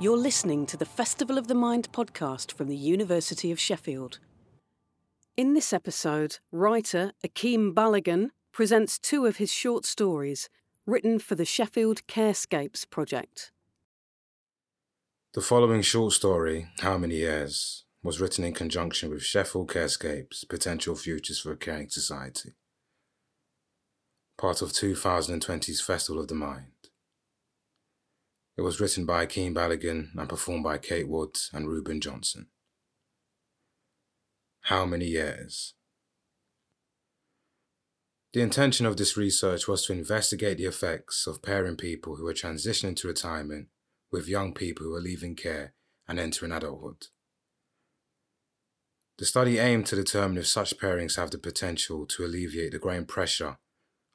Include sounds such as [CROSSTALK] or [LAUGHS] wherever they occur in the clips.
You're listening to the Festival of the Mind podcast from the University of Sheffield. In this episode, writer Akeem Balogun presents two of his short stories written for the Sheffield Carescapes project. The following short story, How Many Years, was written in conjunction with Sheffield Carescapes Potential Futures for a Caring Society, part of 2020's Festival of the Mind. It was written by Akeem Balogun and performed by Kate Woods and Reuben Johnson. How many years? The intention of this research was to investigate the effects of pairing people who are transitioning to retirement with young people who are leaving care and entering adulthood. The study aimed to determine if such pairings have the potential to alleviate the growing pressure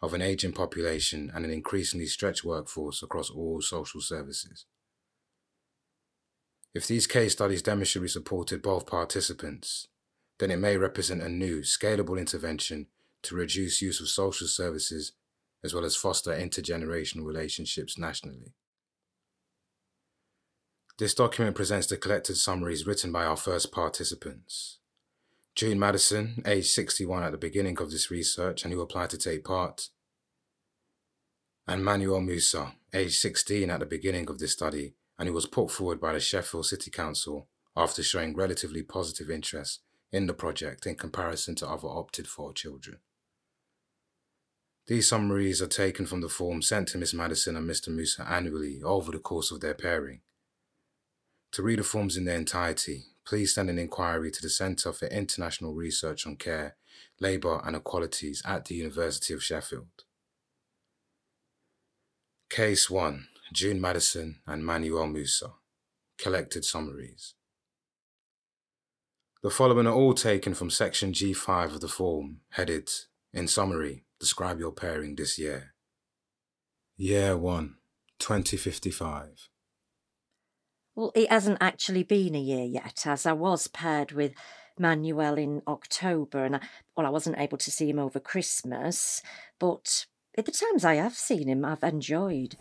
of an aging population and an increasingly stretched workforce across all social services. If these case studies demonstrably supported both participants, then it may represent a new, scalable intervention to reduce use of social services as well as foster intergenerational relationships nationally. This document presents the collected summaries written by our first participants. June Madison, aged 61 at the beginning of this research and who applied to take part, and Manuel Musa, aged 16 at the beginning of this study and who was put forward by the Sheffield City Council after showing relatively positive interest in the project in comparison to other opted for children. These summaries are taken from the forms sent to Miss Madison and Mr. Musa annually over the course of their pairing. To read the forms in their entirety, please send an inquiry to the Centre for International Research on Care, Labour and Equalities at the University of Sheffield. Case 1 June Madison and Manuel Musa. Collected summaries. The following are all taken from section G5 of the form, headed, in summary, describe your pairing this year. Year 1, 2055. Well, it hasn't actually been a year yet, as I was paired with Manuel in October, and I, well, I wasn't able to see him over Christmas, but the times I have seen him, I've enjoyed.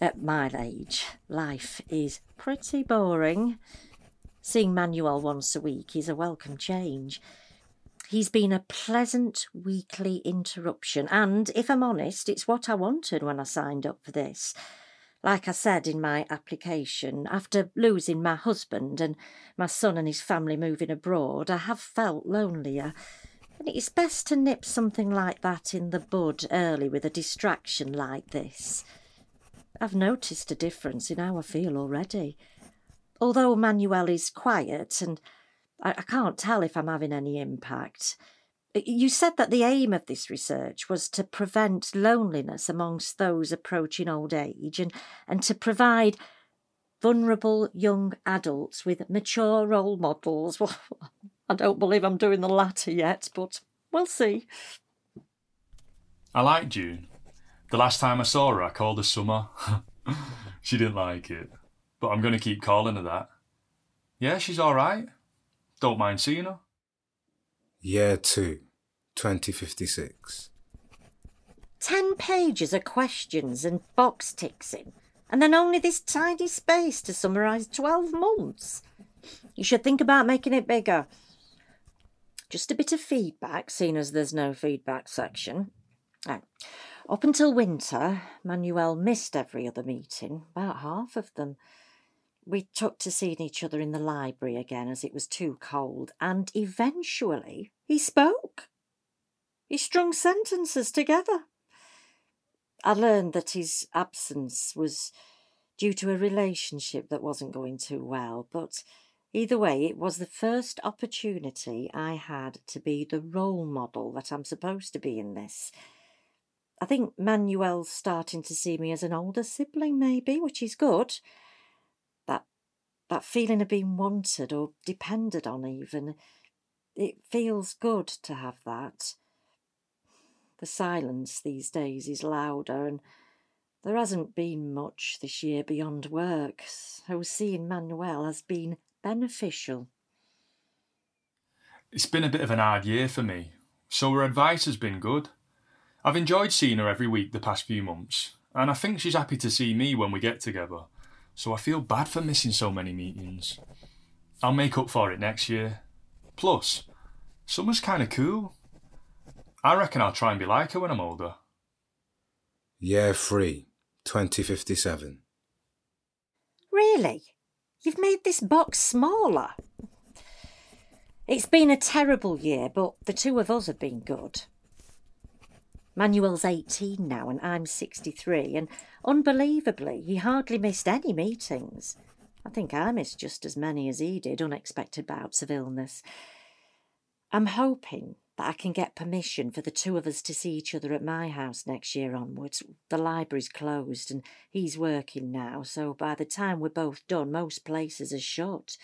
At my age, life is pretty boring. Seeing Manuel once a week is a welcome change. He's been a pleasant weekly interruption, and if I'm honest, it's what I wanted when I signed up for this. Like I said in my application, after losing my husband and my son and his family moving abroad, I have felt lonelier. And it's best to nip something like that in the bud early with a distraction like this. I've noticed a difference in how I feel already. Although Manuel is quiet and I, I can't tell if I'm having any impact. You said that the aim of this research was to prevent loneliness amongst those approaching old age and, and to provide vulnerable young adults with mature role models. [LAUGHS] I don't believe I'm doing the latter yet, but we'll see. I like June. The last time I saw her, I called her Summer. [LAUGHS] she didn't like it, but I'm going to keep calling her that. Yeah, she's all right. Don't mind seeing her. Year 2, 2056. Ten pages of questions and box ticks in, and then only this tiny space to summarise 12 months. You should think about making it bigger. Just a bit of feedback, seeing as there's no feedback section. Up until winter, Manuel missed every other meeting, about half of them. We took to seeing each other in the library again as it was too cold, and eventually he spoke. He strung sentences together. I learned that his absence was due to a relationship that wasn't going too well, but Either way, it was the first opportunity I had to be the role model that I'm supposed to be in this. I think Manuel's starting to see me as an older sibling, maybe, which is good. That that feeling of being wanted or depended on, even. It feels good to have that. The silence these days is louder, and there hasn't been much this year beyond work, so seeing Manuel has been beneficial? It's been a bit of an hard year for me, so her advice has been good. I've enjoyed seeing her every week the past few months, and I think she's happy to see me when we get together. so I feel bad for missing so many meetings. I'll make up for it next year. Plus, summer's kind of cool. I reckon I'll try and be like her when I'm older. Year 3, 2057. Really? You've made this box smaller? It's been a terrible year, but the two of us have been good. Manuel's 18 now and I'm 63, and unbelievably, he hardly missed any meetings. I think I missed just as many as he did, unexpected bouts of illness. I'm hoping that I can get permission for the two of us to see each other at my house next year onwards. The library's closed and he's working now, so by the time we're both done, most places are shut.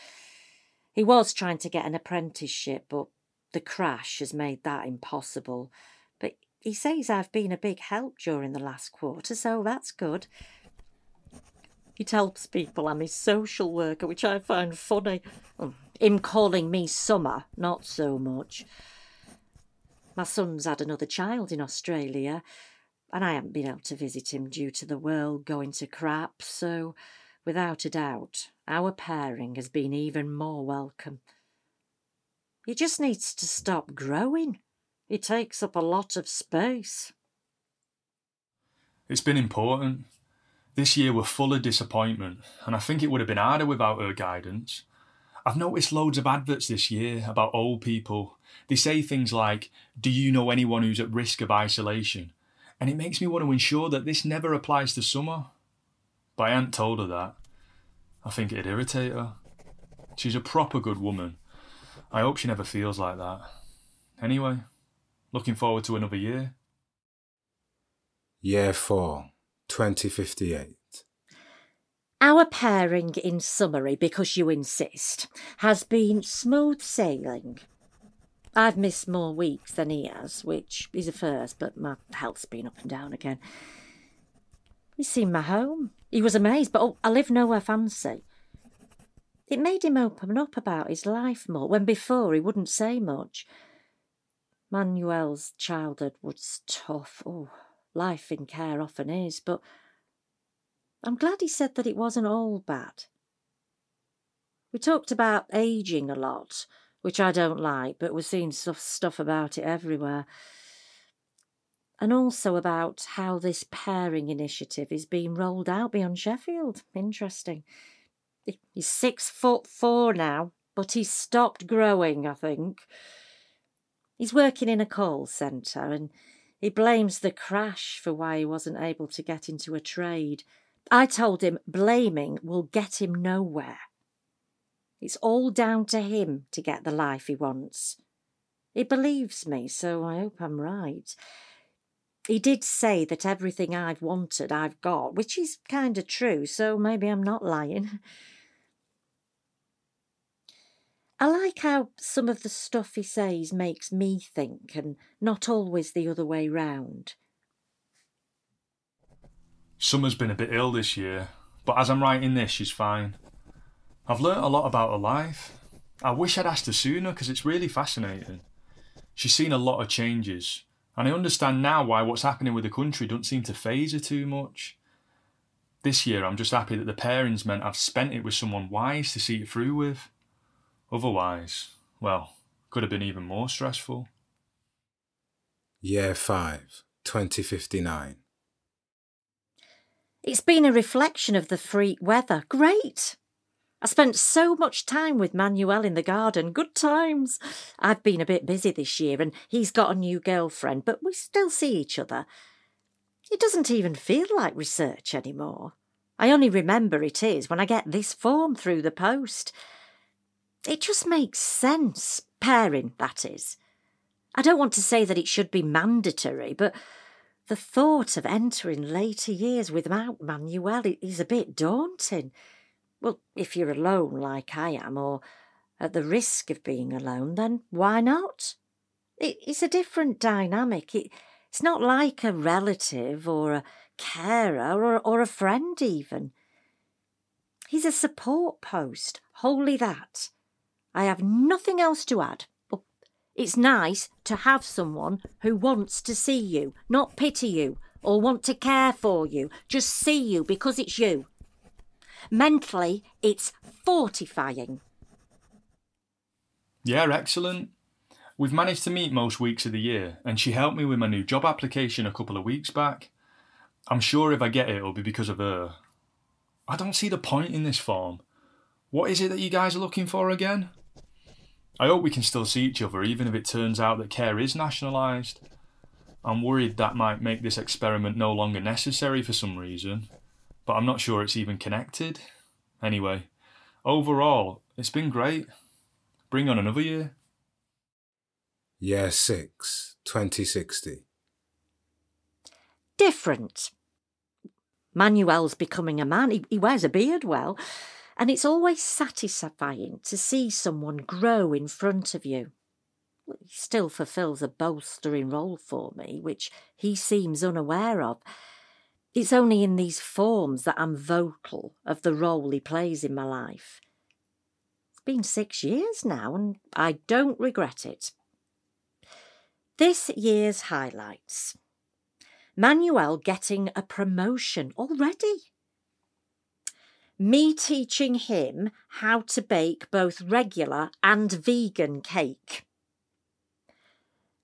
He was trying to get an apprenticeship, but the crash has made that impossible. But he says I've been a big help during the last quarter, so that's good. He tells people I'm his social worker, which I find funny. Hmm, him calling me Summer, not so much. My son's had another child in Australia, and I haven't been able to visit him due to the world going to crap, so without a doubt, our pairing has been even more welcome. He just needs to stop growing. He takes up a lot of space. It's been important. This year we're full of disappointment, and I think it would have been harder without her guidance. I've noticed loads of adverts this year about old people. They say things like, Do you know anyone who's at risk of isolation? And it makes me want to ensure that this never applies to Summer. But I hadn't told her that. I think it'd irritate her. She's a proper good woman. I hope she never feels like that. Anyway, looking forward to another year. Year 4, 2058. Our pairing, in summary, because you insist, has been smooth sailing. I've missed more weeks than he has, which is a first, but my health's been up and down again. He's seen my home. He was amazed, but oh, I live nowhere fancy. It made him open up about his life more, when before he wouldn't say much. Manuel's childhood was tough. Oh, life in care often is, but I'm glad he said that it wasn't all bad. We talked about ageing a lot, which I don't like, but we're seeing stuff, stuff about it everywhere. And also about how this pairing initiative is being rolled out beyond Sheffield. Interesting. He's six foot four now, but he's stopped growing, I think. He's working in a call centre and he blames the crash for why he wasn't able to get into a trade. I told him blaming will get him nowhere. It's all down to him to get the life he wants. He believes me, so I hope I'm right. He did say that everything I've wanted I've got, which is kind of true, so maybe I'm not lying. I like how some of the stuff he says makes me think and not always the other way round. Summer's been a bit ill this year, but as I'm writing this, she's fine. I've learnt a lot about her life. I wish I'd asked her sooner because it's really fascinating. She's seen a lot of changes, and I understand now why what's happening with the country doesn't seem to phase her too much. This year, I'm just happy that the pairings meant I've spent it with someone wise to see it through with. Otherwise, well, could have been even more stressful. Year 5, 2059. It's been a reflection of the freak weather. Great! I spent so much time with Manuel in the garden. Good times. I've been a bit busy this year and he's got a new girlfriend, but we still see each other. It doesn't even feel like research anymore. I only remember it is when I get this form through the post. It just makes sense, pairing, that is. I don't want to say that it should be mandatory, but the thought of entering later years without Manuel is a bit daunting. Well, if you're alone like I am, or at the risk of being alone, then why not? it's a different dynamic. it's not like a relative or a carer or, or a friend, even. He's a support post, wholly that. I have nothing else to add. It's nice to have someone who wants to see you, not pity you or want to care for you, just see you because it's you. Mentally, it's fortifying. Yeah, excellent. We've managed to meet most weeks of the year, and she helped me with my new job application a couple of weeks back. I'm sure if I get it, it'll be because of her. I don't see the point in this form. What is it that you guys are looking for again? I hope we can still see each other, even if it turns out that care is nationalised. I'm worried that might make this experiment no longer necessary for some reason, but I'm not sure it's even connected. Anyway, overall, it's been great. Bring on another year. Year 6, 2060. Different. Manuel's becoming a man. He, he wears a beard well. And it's always satisfying to see someone grow in front of you. He still fulfills a bolstering role for me, which he seems unaware of. It's only in these forms that I'm vocal of the role he plays in my life. It's been six years now, and I don't regret it. This year's highlights Manuel getting a promotion already me teaching him how to bake both regular and vegan cake.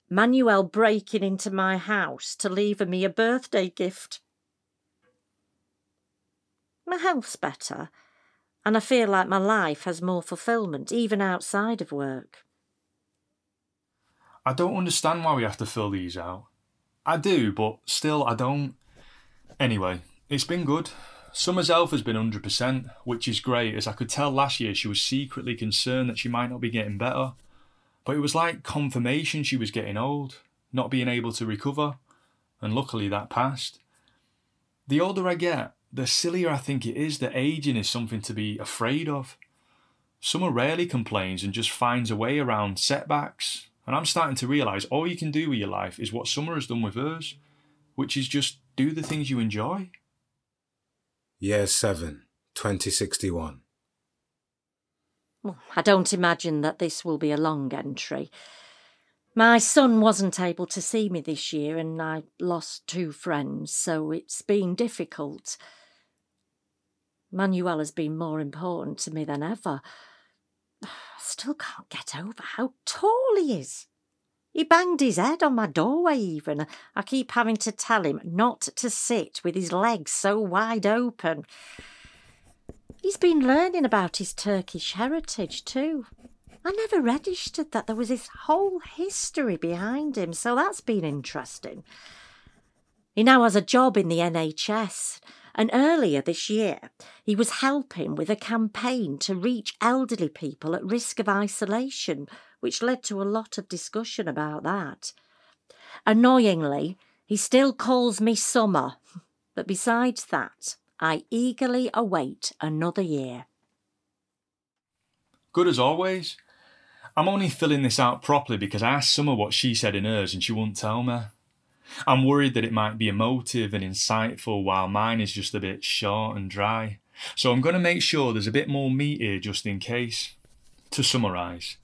Manuel breaking into my house to leave me a birthday gift. My health's better, and I feel like my life has more fulfilment even outside of work. I don't understand why we have to fill these out. I do, but still I don't. Anyway, it's been good. Summer's health has been 100%, which is great, as I could tell last year she was secretly concerned that she might not be getting better. But it was like confirmation she was getting old, not being able to recover, and luckily that passed. The older I get, the sillier I think it is that aging is something to be afraid of. Summer rarely complains and just finds a way around setbacks, and I'm starting to realise all you can do with your life is what Summer has done with hers, which is just do the things you enjoy. Year 7, 2061. Well, I don't imagine that this will be a long entry. My son wasn't able to see me this year, and I lost two friends, so it's been difficult. Manuel has been more important to me than ever. [SIGHS] I still can't get over how tall he is. He banged his head on my doorway, even. I keep having to tell him not to sit with his legs so wide open. He's been learning about his Turkish heritage, too. I never registered that there was this whole history behind him, so that's been interesting. He now has a job in the NHS, and earlier this year he was helping with a campaign to reach elderly people at risk of isolation which led to a lot of discussion about that. Annoyingly, he still calls me Summer, [LAUGHS] but besides that, I eagerly await another year. Good as always. I'm only filling this out properly because I asked Summer what she said in hers and she wouldn't tell me. I'm worried that it might be emotive and insightful while mine is just a bit short and dry. So I'm going to make sure there's a bit more meat here just in case. To summarise,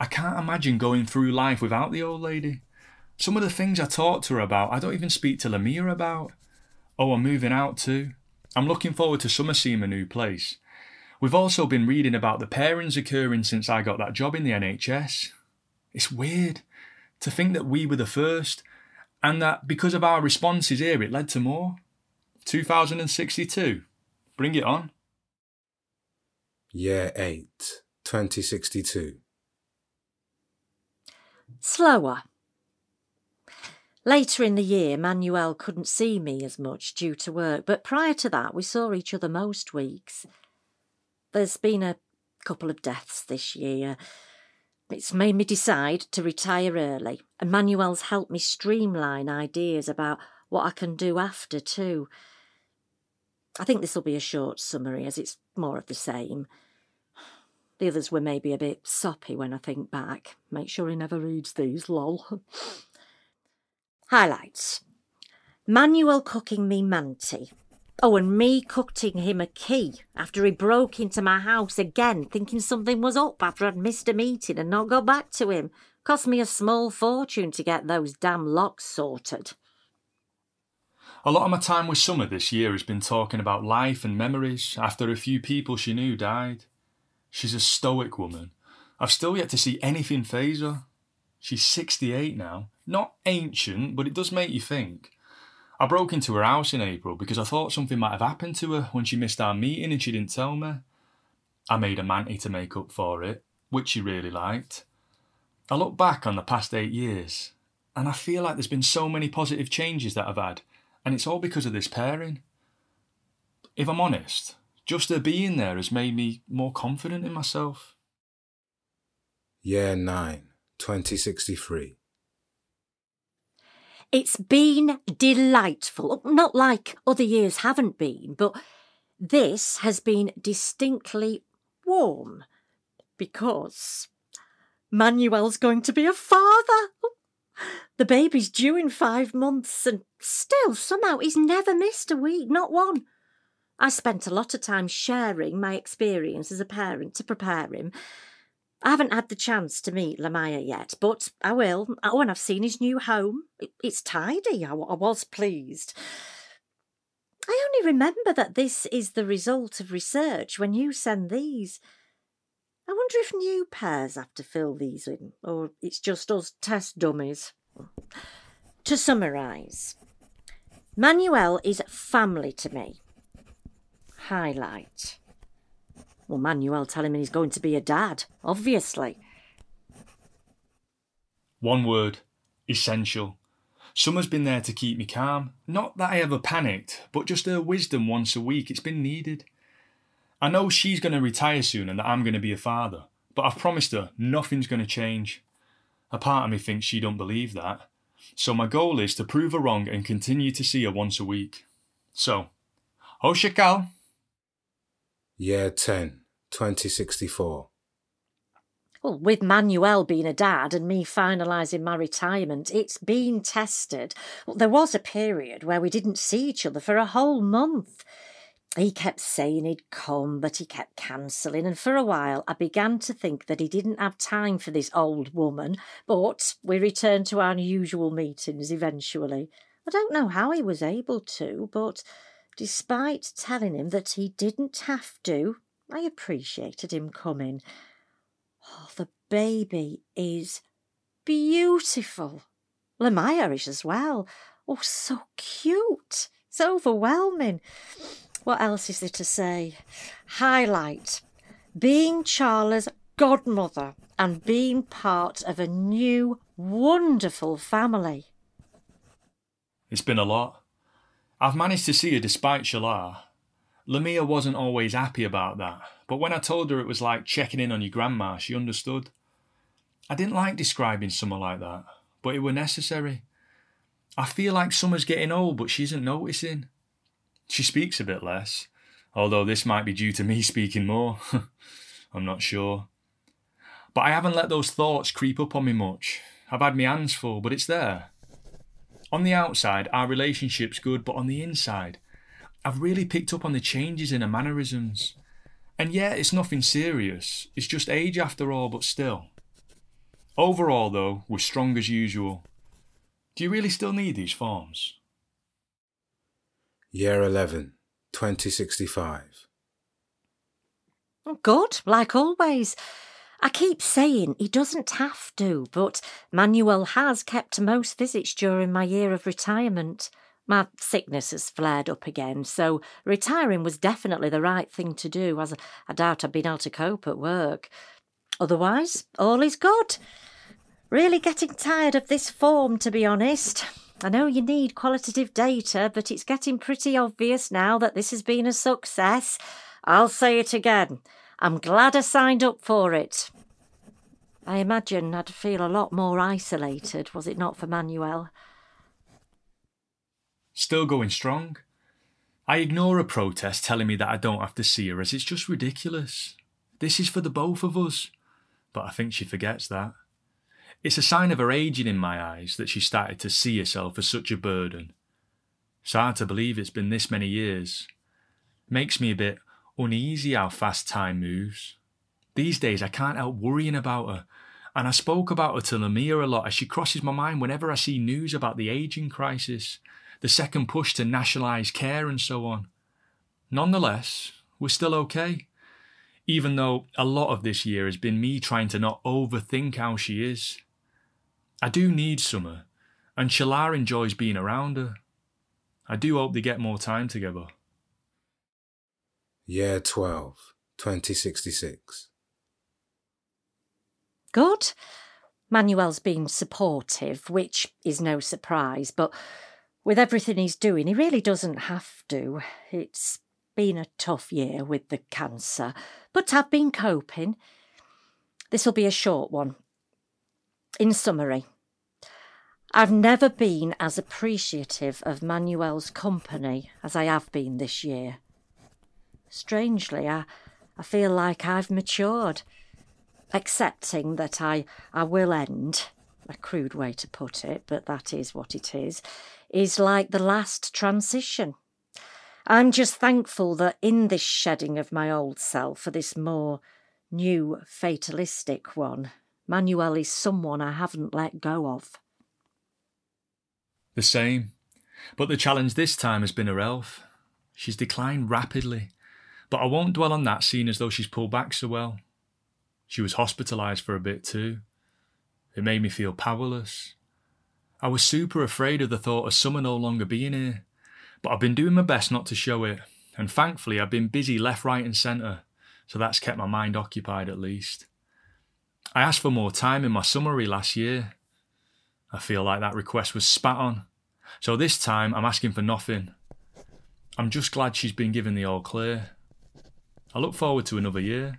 I can't imagine going through life without the old lady. Some of the things I talk to her about, I don't even speak to Lamia about. Oh, I'm moving out too. I'm looking forward to summer seeing a new place. We've also been reading about the pairings occurring since I got that job in the NHS. It's weird to think that we were the first, and that because of our responses here, it led to more. 2062. Bring it on. Year 8, 2062 slower. Later in the year, Manuel couldn't see me as much due to work, but prior to that, we saw each other most weeks. There's been a couple of deaths this year. It's made me decide to retire early, and Manuel's helped me streamline ideas about what I can do after, too. I think this will be a short summary, as it's more of the same. The others were maybe a bit soppy when I think back. Make sure he never reads these, lol. Highlights Manuel cooking me manti. Oh, and me cutting him a key after he broke into my house again, thinking something was up after I'd missed a meeting and not got back to him. Cost me a small fortune to get those damn locks sorted. A lot of my time with Summer this year has been talking about life and memories after a few people she knew died. She's a stoic woman. I've still yet to see anything phase her. She's 68 now. Not ancient, but it does make you think. I broke into her house in April because I thought something might have happened to her when she missed our meeting and she didn't tell me. I made a manti to make up for it, which she really liked. I look back on the past eight years and I feel like there's been so many positive changes that I've had, and it's all because of this pairing. If I'm honest, just her being there has made me more confident in myself. Year 9, 2063. It's been delightful. Not like other years haven't been, but this has been distinctly warm because Manuel's going to be a father. The baby's due in five months, and still, somehow, he's never missed a week, not one. I spent a lot of time sharing my experience as a parent to prepare him. I haven't had the chance to meet Lamia yet, but I will when I've seen his new home. It's tidy. I, I was pleased. I only remember that this is the result of research when you send these. I wonder if new pairs have to fill these in, or it's just us test dummies. To summarise, Manuel is family to me highlight. Well, Manuel telling me he's going to be a dad, obviously. One word essential. Summer's been there to keep me calm. Not that I ever panicked, but just her wisdom once a week. It's been needed. I know she's going to retire soon and that I'm going to be a father, but I've promised her nothing's going to change. A part of me thinks she don't believe that. So my goal is to prove her wrong and continue to see her once a week. So, Hoşçakal. Year 10, 2064. Well, with Manuel being a dad and me finalising my retirement, it's been tested. There was a period where we didn't see each other for a whole month. He kept saying he'd come, but he kept cancelling, and for a while I began to think that he didn't have time for this old woman, but we returned to our usual meetings eventually. I don't know how he was able to, but Despite telling him that he didn't have to, I appreciated him coming. Oh, the baby is beautiful. Lamia is as well. Oh, so cute. It's overwhelming. What else is there to say? Highlight being Charla's godmother and being part of a new, wonderful family. It's been a lot. I've managed to see her despite Shala. Lamia wasn't always happy about that, but when I told her it was like checking in on your grandma, she understood. I didn't like describing Summer like that, but it were necessary. I feel like Summer's getting old, but she isn't noticing. She speaks a bit less, although this might be due to me speaking more. [LAUGHS] I'm not sure. But I haven't let those thoughts creep up on me much. I've had my hands full, but it's there. On the outside, our relationship's good, but on the inside, I've really picked up on the changes in her mannerisms. And yeah, it's nothing serious. It's just age after all, but still. Overall, though, we're strong as usual. Do you really still need these forms? Year 11, 2065. Good, like always. I keep saying he doesn't have to, but Manuel has kept most visits during my year of retirement. My sickness has flared up again, so retiring was definitely the right thing to do, as I doubt I'd been able to cope at work. Otherwise, all is good. Really getting tired of this form, to be honest. I know you need qualitative data, but it's getting pretty obvious now that this has been a success. I'll say it again. I'm glad I signed up for it. I imagine I'd feel a lot more isolated, was it not for Manuel? Still going strong. I ignore a protest telling me that I don't have to see her as it's just ridiculous. This is for the both of us. But I think she forgets that. It's a sign of her aging in my eyes that she started to see herself as such a burden. It's hard to believe it's been this many years. Makes me a bit uneasy how fast time moves. These days I can't help worrying about her, and I spoke about her to Lamia a lot as she crosses my mind whenever I see news about the ageing crisis. the second push to nationalise care and so on. Nonetheless, we're still okay. Even though a lot of this year has been me trying to not overthink how she is. I do need Summer, and Shalar enjoys being around her. I do hope they get more time together. Year 12, 2066. Good. Manuel's been supportive, which is no surprise, but with everything he's doing, he really doesn't have to. It's been a tough year with the cancer, but I've been coping. This will be a short one. In summary, I've never been as appreciative of Manuel's company as I have been this year. Strangely, I, I feel like I've matured, accepting that I, I will end, a crude way to put it, but that is what it is, is like the last transition. I'm just thankful that in this shedding of my old self for this more new fatalistic one, Manuel is someone I haven't let go of. The same. But the challenge this time has been her health. She's declined rapidly. But I won't dwell on that, seeing as though she's pulled back so well. She was hospitalised for a bit too. It made me feel powerless. I was super afraid of the thought of summer no longer being here, but I've been doing my best not to show it, and thankfully I've been busy left, right, and centre, so that's kept my mind occupied at least. I asked for more time in my summary last year. I feel like that request was spat on, so this time I'm asking for nothing. I'm just glad she's been given the all clear. I look forward to another year.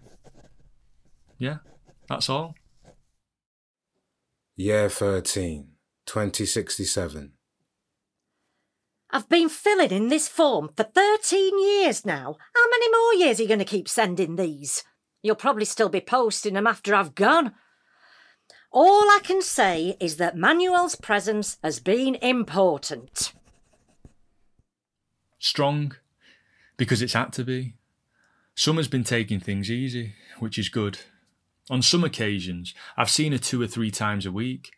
Yeah, that's all. Year 13, 2067. I've been filling in this form for 13 years now. How many more years are you going to keep sending these? You'll probably still be posting them after I've gone. All I can say is that Manuel's presence has been important. Strong, because it's had to be. Summer's been taking things easy, which is good. On some occasions, I've seen her two or three times a week.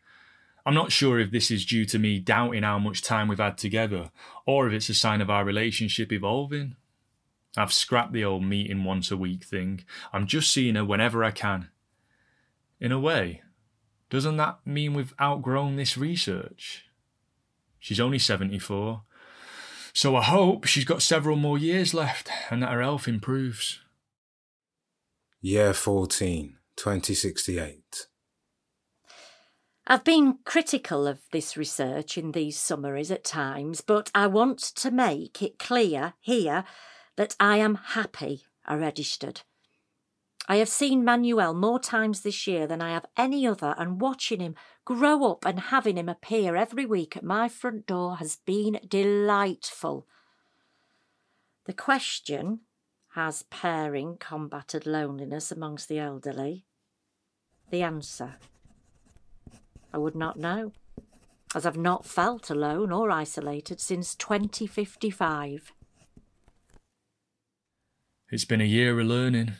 I'm not sure if this is due to me doubting how much time we've had together, or if it's a sign of our relationship evolving. I've scrapped the old meeting once a week thing. I'm just seeing her whenever I can. In a way, doesn't that mean we've outgrown this research? She's only 74. So I hope she's got several more years left and that her health improves. Year 14, 2068. I've been critical of this research in these summaries at times, but I want to make it clear here that I am happy I registered. I have seen Manuel more times this year than I have any other, and watching him grow up and having him appear every week at my front door has been delightful. The question has pairing combated loneliness amongst the elderly? The answer I would not know, as I've not felt alone or isolated since 2055. It's been a year of learning.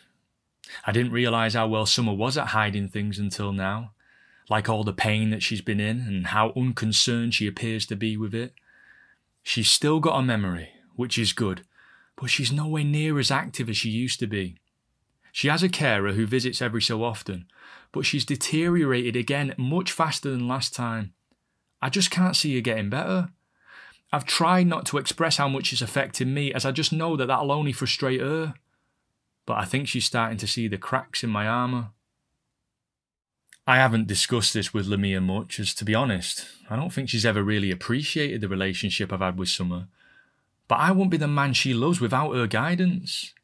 I didn't realise how well Summer was at hiding things until now, like all the pain that she's been in and how unconcerned she appears to be with it. She's still got a memory, which is good, but she's nowhere near as active as she used to be. She has a carer who visits every so often, but she's deteriorated again much faster than last time. I just can't see her getting better. I've tried not to express how much it's affecting me, as I just know that that'll only frustrate her but I think she's starting to see the cracks in my armour. I haven't discussed this with Lamia much, as to be honest, I don't think she's ever really appreciated the relationship I've had with Summer. But I won't be the man she loves without her guidance.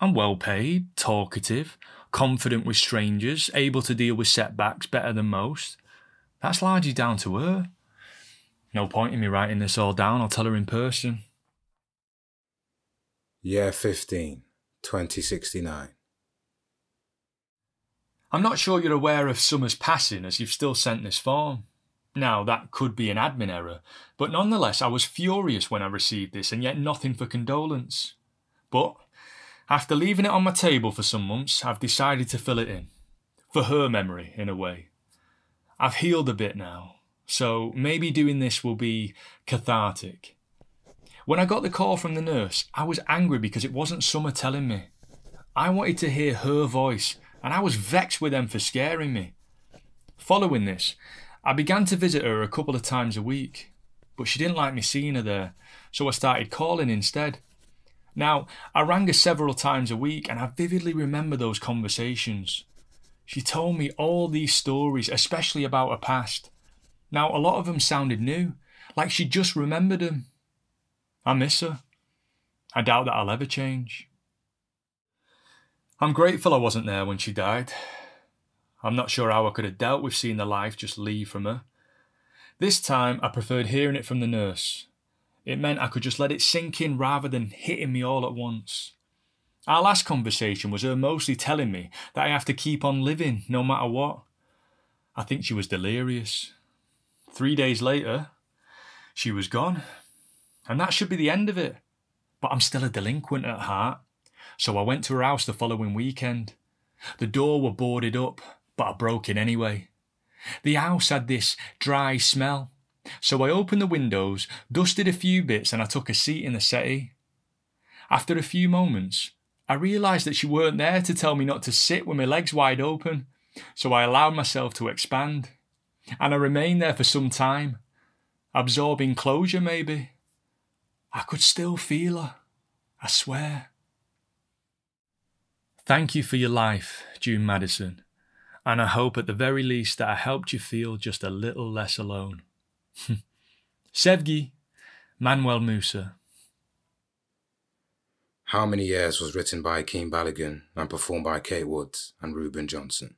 I'm well paid, talkative, confident with strangers, able to deal with setbacks better than most. That's largely down to her. No point in me writing this all down, I'll tell her in person. Year 15. 2069. I'm not sure you're aware of Summer's passing as you've still sent this form. Now, that could be an admin error, but nonetheless, I was furious when I received this and yet nothing for condolence. But after leaving it on my table for some months, I've decided to fill it in. For her memory, in a way. I've healed a bit now, so maybe doing this will be cathartic. When I got the call from the nurse, I was angry because it wasn't Summer telling me. I wanted to hear her voice, and I was vexed with them for scaring me. Following this, I began to visit her a couple of times a week, but she didn't like me seeing her there, so I started calling instead. Now, I rang her several times a week, and I vividly remember those conversations. She told me all these stories, especially about her past. Now, a lot of them sounded new, like she just remembered them. I miss her. I doubt that I'll ever change. I'm grateful I wasn't there when she died. I'm not sure how I could have dealt with seeing the life just leave from her. This time I preferred hearing it from the nurse. It meant I could just let it sink in rather than hitting me all at once. Our last conversation was her mostly telling me that I have to keep on living no matter what. I think she was delirious. Three days later, she was gone. And that should be the end of it. But I'm still a delinquent at heart. So I went to her house the following weekend. The door were boarded up, but I broke in anyway. The house had this dry smell. So I opened the windows, dusted a few bits, and I took a seat in the settee. After a few moments, I realised that she weren't there to tell me not to sit with my legs wide open, so I allowed myself to expand. And I remained there for some time, absorbing closure maybe. I could still feel her, I swear. Thank you for your life, June Madison, and I hope at the very least that I helped you feel just a little less alone. [LAUGHS] Sevgi, Manuel Musa. How Many Years was written by Akeem Balogun and performed by Kate Woods and Reuben Johnson.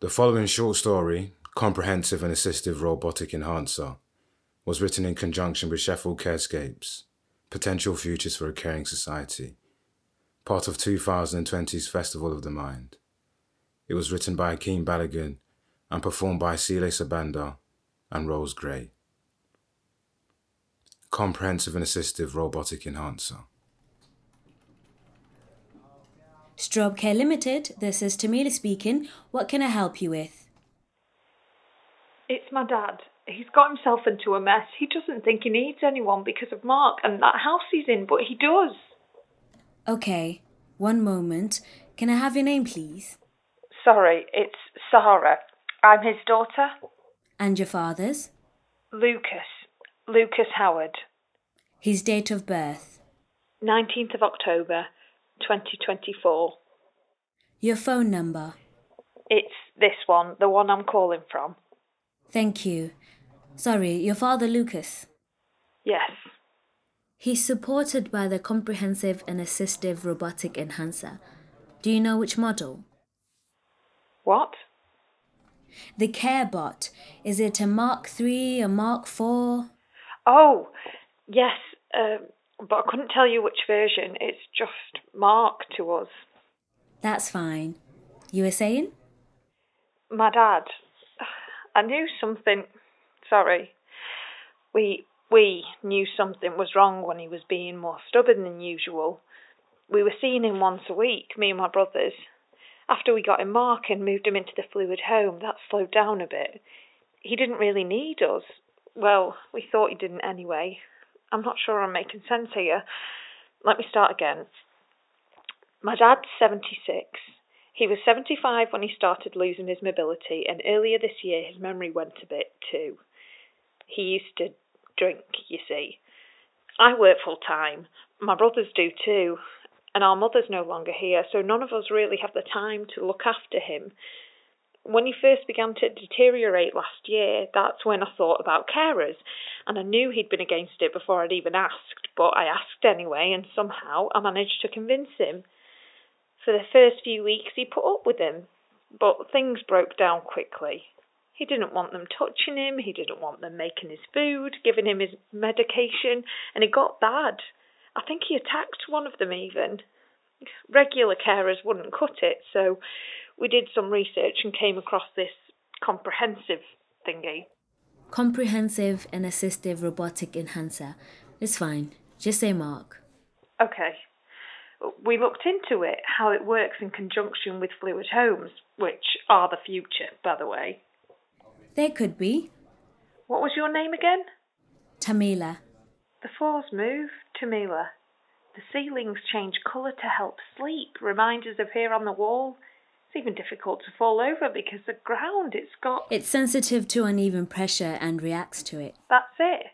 The following short story, Comprehensive and Assistive Robotic Enhancer, was written in conjunction with Sheffield Carescapes, Potential Futures for a Caring Society, part of 2020's Festival of the Mind. It was written by Akeem Balogun and performed by Sile Sabanda and Rose Gray. Comprehensive and Assistive Robotic Enhancer. Strobe Care Limited, this is Tamila speaking. What can I help you with? It's my dad. He's got himself into a mess. He doesn't think he needs anyone because of Mark and that house he's in, but he does. Okay, one moment. Can I have your name, please? Sorry, it's Sarah. I'm his daughter. And your father's? Lucas. Lucas Howard. His date of birth? 19th of October, 2024. Your phone number? It's this one, the one I'm calling from. Thank you. Sorry, your father Lucas? Yes. He's supported by the Comprehensive and Assistive Robotic Enhancer. Do you know which model? What? The CareBot. Is it a Mark III, a Mark IV? Oh, yes, um, but I couldn't tell you which version. It's just Mark to us. That's fine. You were saying? My dad. I knew something. Sorry. We we knew something was wrong when he was being more stubborn than usual. We were seeing him once a week, me and my brothers. After we got him Mark and moved him into the fluid home, that slowed down a bit. He didn't really need us. Well, we thought he didn't anyway. I'm not sure I'm making sense here. Let me start again. My dad's 76. He was 75 when he started losing his mobility, and earlier this year his memory went a bit too. He used to drink, you see. I work full time. My brothers do too. And our mother's no longer here, so none of us really have the time to look after him. When he first began to deteriorate last year, that's when I thought about carers, and I knew he'd been against it before I'd even asked, but I asked anyway, and somehow I managed to convince him. For the first few weeks, he put up with him, but things broke down quickly. He didn't want them touching him, he didn't want them making his food, giving him his medication, and it got bad. I think he attacked one of them even. Regular carers wouldn't cut it, so we did some research and came across this comprehensive thingy. Comprehensive and Assistive Robotic Enhancer. It's fine. Just say Mark. Okay. we looked into it, how it works in conjunction with fluid homes, which are the future, by the way. They could be. What was your name again? Tamila. The floors move, Tamila. The ceilings change colour to help sleep. Reminders appear on the wall. It's even difficult to fall over because the ground it's got. It's sensitive to uneven pressure and reacts to it. That's it.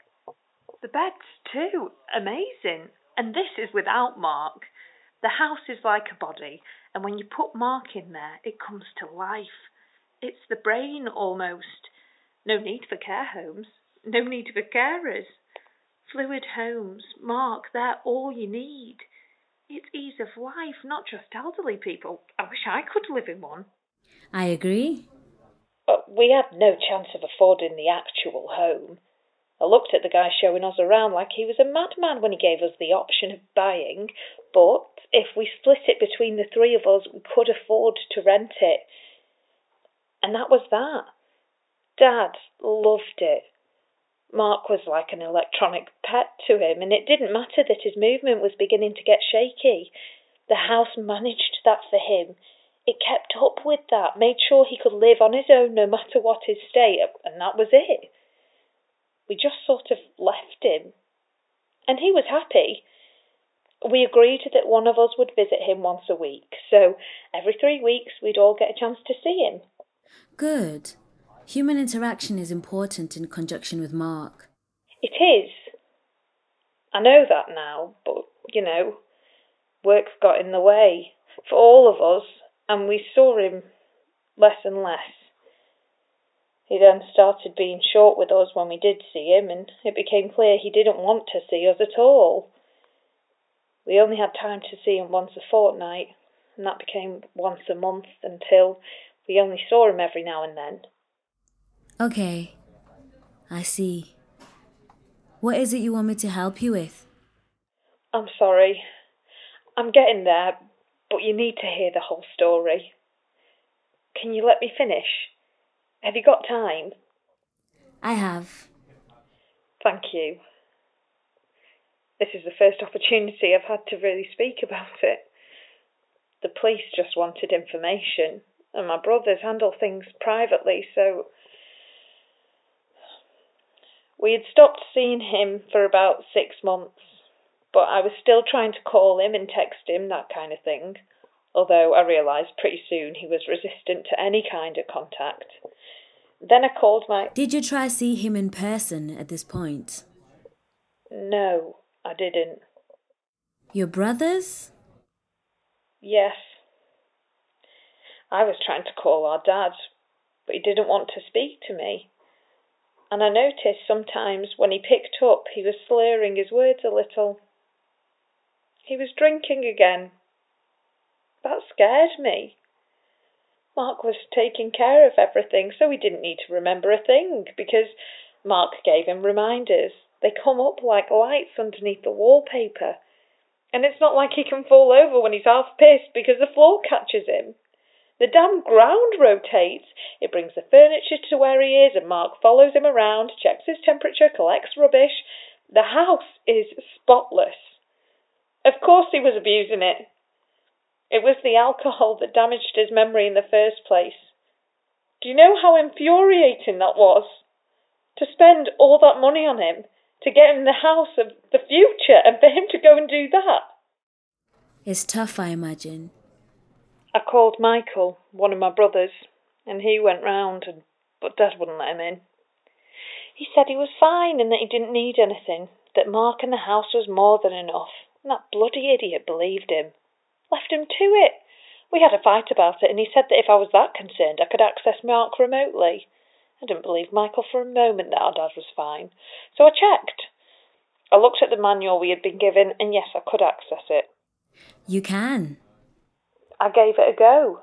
The beds, too. Amazing. And this is without Mark. The house is like a body, and when you put Mark in there, it comes to life. It's the brain almost. No need for care homes, no need for carers. Fluid homes, Mark, they're all you need. It's ease of life, not just elderly people. I wish I could live in one. I agree. But we had no chance of affording the actual home. I looked at the guy showing us around like he was a madman when he gave us the option of buying, but if we split it between the three of us, we could afford to rent it. And that was that. Dad loved it. Mark was like an electronic pet to him, and it didn't matter that his movement was beginning to get shaky. The house managed that for him. It kept up with that, made sure he could live on his own no matter what his state, and that was it we just sort of left him. And he was happy. We agreed that one of us would visit him once a week, so every three weeks we'd all get a chance to see him. Good. Human interaction is important in conjunction with Mark. It is. I know that now, but, you know, work's got in the way for all of us, and we saw him less and less. He then started being short with us when we did see him, and it became clear he didn't want to see us at all. We only had time to see him once a fortnight, and that became once a month until we only saw him every now and then. Okay, I see. What is it you want me to help you with? I'm sorry. I'm getting there, but you need to hear the whole story. Can you let me finish? Have you got time? I have. Thank you. This is the first opportunity I've had to really speak about it. The police just wanted information, and my brothers handle things privately, so. We had stopped seeing him for about six months, but I was still trying to call him and text him, that kind of thing, although I realised pretty soon he was resistant to any kind of contact. Then I called my. Did you try to see him in person at this point? No, I didn't. Your brothers? Yes. I was trying to call our dad, but he didn't want to speak to me. And I noticed sometimes when he picked up, he was slurring his words a little. He was drinking again. That scared me. Mark was taking care of everything, so he didn't need to remember a thing because Mark gave him reminders. They come up like lights underneath the wallpaper. And it's not like he can fall over when he's half pissed because the floor catches him. The damn ground rotates. It brings the furniture to where he is, and Mark follows him around, checks his temperature, collects rubbish. The house is spotless. Of course he was abusing it. It was the alcohol that damaged his memory in the first place. Do you know how infuriating that was? To spend all that money on him, to get him the house of the future, and for him to go and do that. It's tough, I imagine. I called Michael, one of my brothers, and he went round, and, but Dad wouldn't let him in. He said he was fine and that he didn't need anything, that Mark and the house was more than enough, and that bloody idiot believed him left him to it. We had a fight about it, and he said that if I was that concerned, I could access Mark remotely. I didn't believe Michael for a moment that our dad was fine, so I checked. I looked at the manual we had been given, and yes, I could access it. You can. I gave it a go.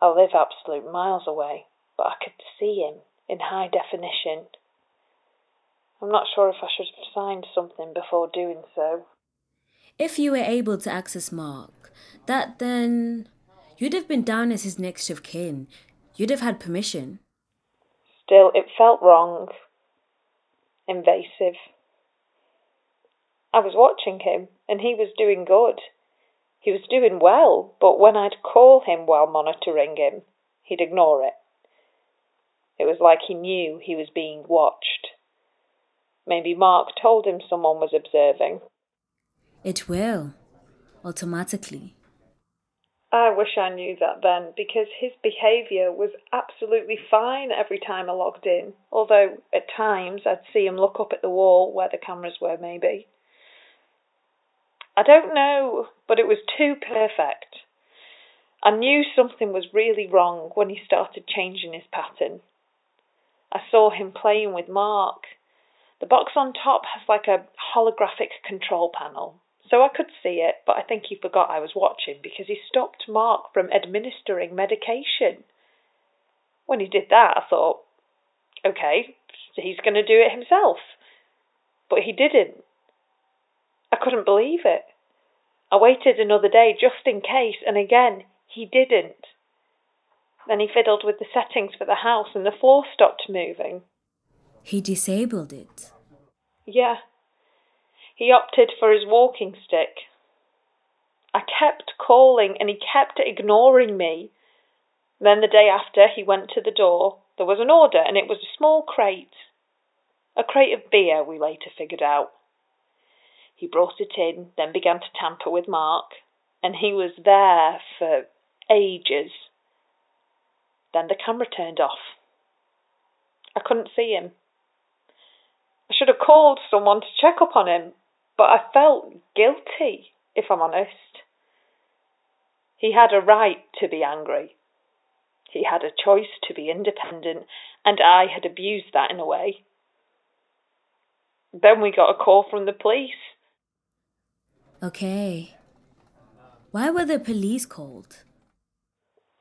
I live absolute miles away, but I could see him in high definition. I'm not sure if I should have signed something before doing so if you were able to access Mark, that then you'd have been down as his next of kin. You'd have had permission. Still, it felt wrong. Invasive. I was watching him, and he was doing good. He was doing well, but when I'd call him while monitoring him, he'd ignore it. It was like he knew he was being watched. Maybe Mark told him someone was observing. It will, automatically. I wish I knew that then, because his behaviour was absolutely fine every time I logged in, although at times I'd see him look up at the wall where the cameras were, maybe. I don't know, but it was too perfect. I knew something was really wrong when he started changing his pattern. I saw him playing with Mark. The box on top has like a holographic control panel, so I could see it, but I think he forgot I was watching because he stopped Mark from administering medication. When he did that, I thought, okay, he's going to do it himself. But he didn't. I couldn't believe it. I waited another day just in case, and again, he didn't. Then he fiddled with the settings for the house and the floor stopped moving. He disabled it. Yeah. He opted for his walking stick. I kept calling and he kept ignoring me. Then the day after, he went to the door. There was an order and it was a small crate. A crate of beer, we later figured out. He brought it in, then began to tamper with Mark, and he was there for ages. Then the camera turned off. I couldn't see him. I should have called someone to check up on him, but I felt guilty, if I'm honest. He had a right to be angry. He had a choice to be independent, and I had abused that in a way. Then we got a call from the police. Okay. Why were the police called?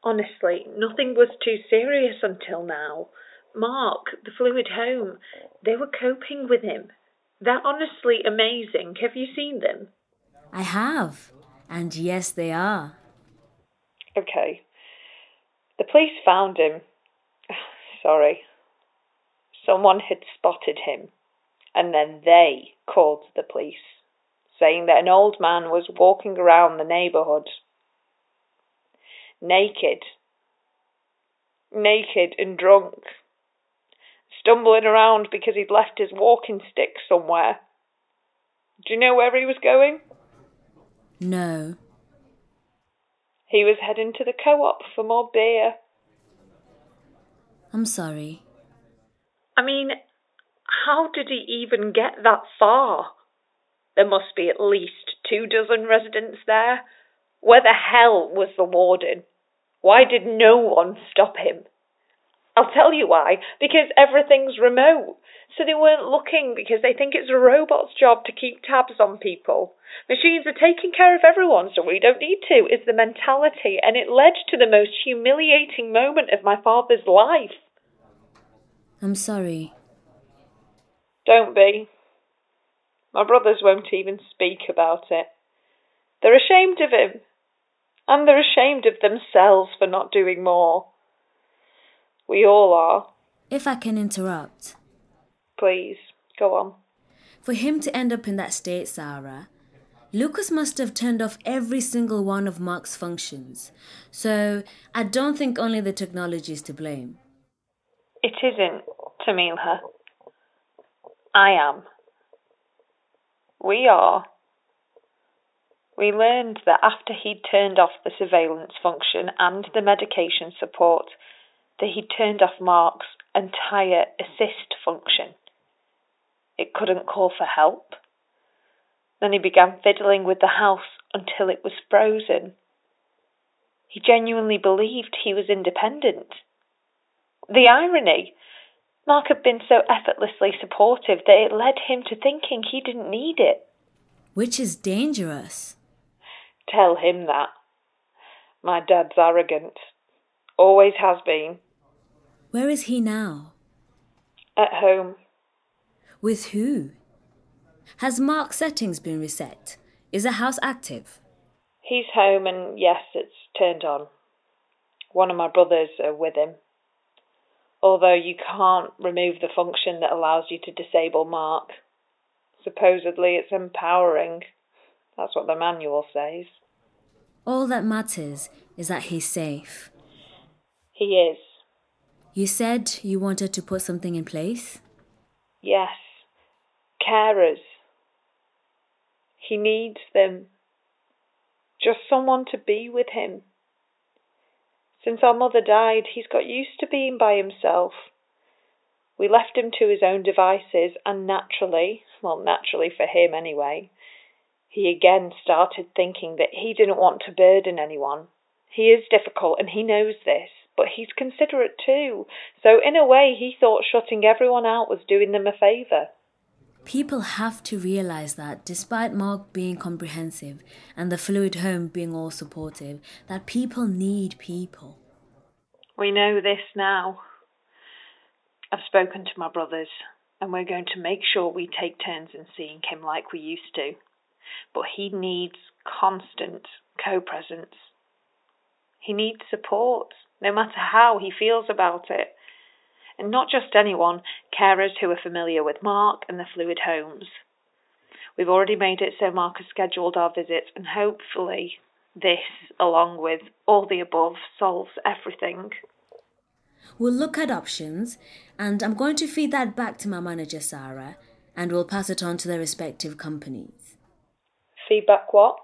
Honestly, nothing was too serious until now. Mark, the fluid home, they were coping with him. They're honestly amazing. Have you seen them? I have. And yes, they are. Okay. The police found him. [SIGHS] Sorry. Someone had spotted him, and then they called the police, saying that an old man was walking around the neighbourhood naked, naked and drunk, stumbling around because he'd left his walking stick somewhere. Do you know where he was going? No. He was heading to the co op for more beer. I'm sorry. I mean, how did he even get that far? There must be at least two dozen residents there. Where the hell was the warden? Why did no one stop him? I'll tell you why. Because everything's remote. So they weren't looking because they think it's a robot's job to keep tabs on people. Machines are taking care of everyone, so we don't need to, is the mentality. And it led to the most humiliating moment of my father's life. I'm sorry. Don't be. My brothers won't even speak about it. They're ashamed of him and they're ashamed of themselves for not doing more. We all are. If I can interrupt. Please, go on. For him to end up in that state, Sarah, Lucas must have turned off every single one of Mark's functions. So I don't think only the technology is to blame. It isn't, Tamila. I am. We are we learned that after he'd turned off the surveillance function and the medication support, that he'd turned off Mark's entire assist function. It couldn't call for help. Then he began fiddling with the house until it was frozen. He genuinely believed he was independent. The irony! Mark had been so effortlessly supportive that it led him to thinking he didn't need it. Which is dangerous. Tell him that. My dad's arrogant. Always has been. Where is he now? At home. With who? Has Mark's settings been reset? Is the house active? He's home and yes, it's turned on. One of my brothers are with him. Although you can't remove the function that allows you to disable Mark. Supposedly it's empowering. That's what the manual says. All that matters is that he's safe. He is. You said you wanted to put something in place? Yes. Carers. He needs them. Just someone to be with him. Since our mother died, he's got used to being by himself. We left him to his own devices, and naturally, well, naturally for him anyway, he again started thinking that he didn't want to burden anyone. He is difficult, and he knows this, but he's considerate too. So, in a way, he thought shutting everyone out was doing them a favour. People have to realize that despite Mark being comprehensive and the fluid home being all supportive, that people need people. We know this now. I've spoken to my brothers, and we're going to make sure we take turns in seeing him like we used to. But he needs constant co presence. He needs support, no matter how he feels about it. And not just anyone, carers who are familiar with Mark and the fluid homes. We've already made it so Mark has scheduled our visits, and hopefully, this, along with all the above, solves everything. We'll look at options, and I'm going to feed that back to my manager, Sarah, and we'll pass it on to their respective companies. Feedback what?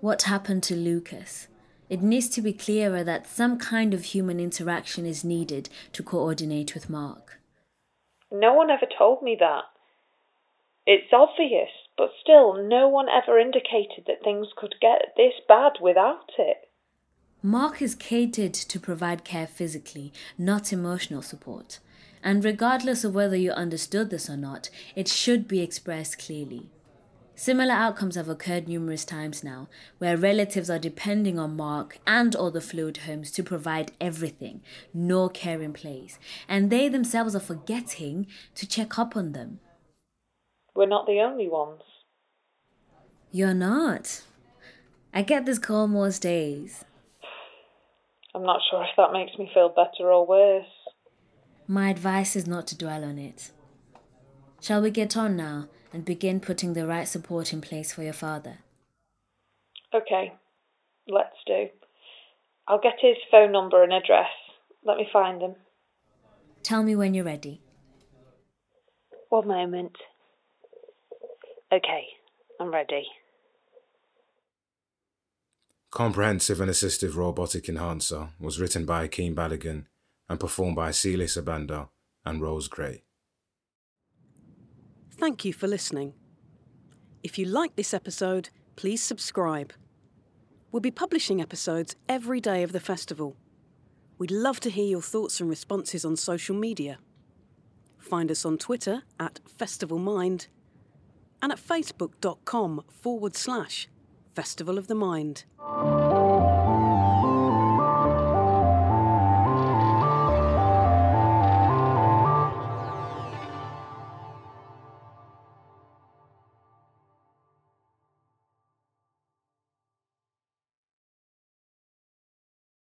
What happened to Lucas? It needs to be clearer that some kind of human interaction is needed to coordinate with Mark. No one ever told me that. It's obvious, but still, no one ever indicated that things could get this bad without it. Mark is catered to provide care physically, not emotional support. And regardless of whether you understood this or not, it should be expressed clearly. Similar outcomes have occurred numerous times now, where relatives are depending on Mark and other fluid homes to provide everything, no care in place, and they themselves are forgetting to check up on them. We're not the only ones. You're not. I get this call most days. I'm not sure if that makes me feel better or worse. My advice is not to dwell on it. Shall we get on now and begin putting the right support in place for your father? Okay, let's do. I'll get his phone number and address. Let me find them. Tell me when you're ready. One moment. Okay, I'm ready. Comprehensive and Assistive Robotic Enhancer was written by Akeem Balogun and performed by Celia Sabanda and Rose Gray. Thank you for listening. If you like this episode, please subscribe. We'll be publishing episodes every day of the festival. We'd love to hear your thoughts and responses on social media. Find us on Twitter at Festival Mind and at facebook.com forward slash Festival of the Mind.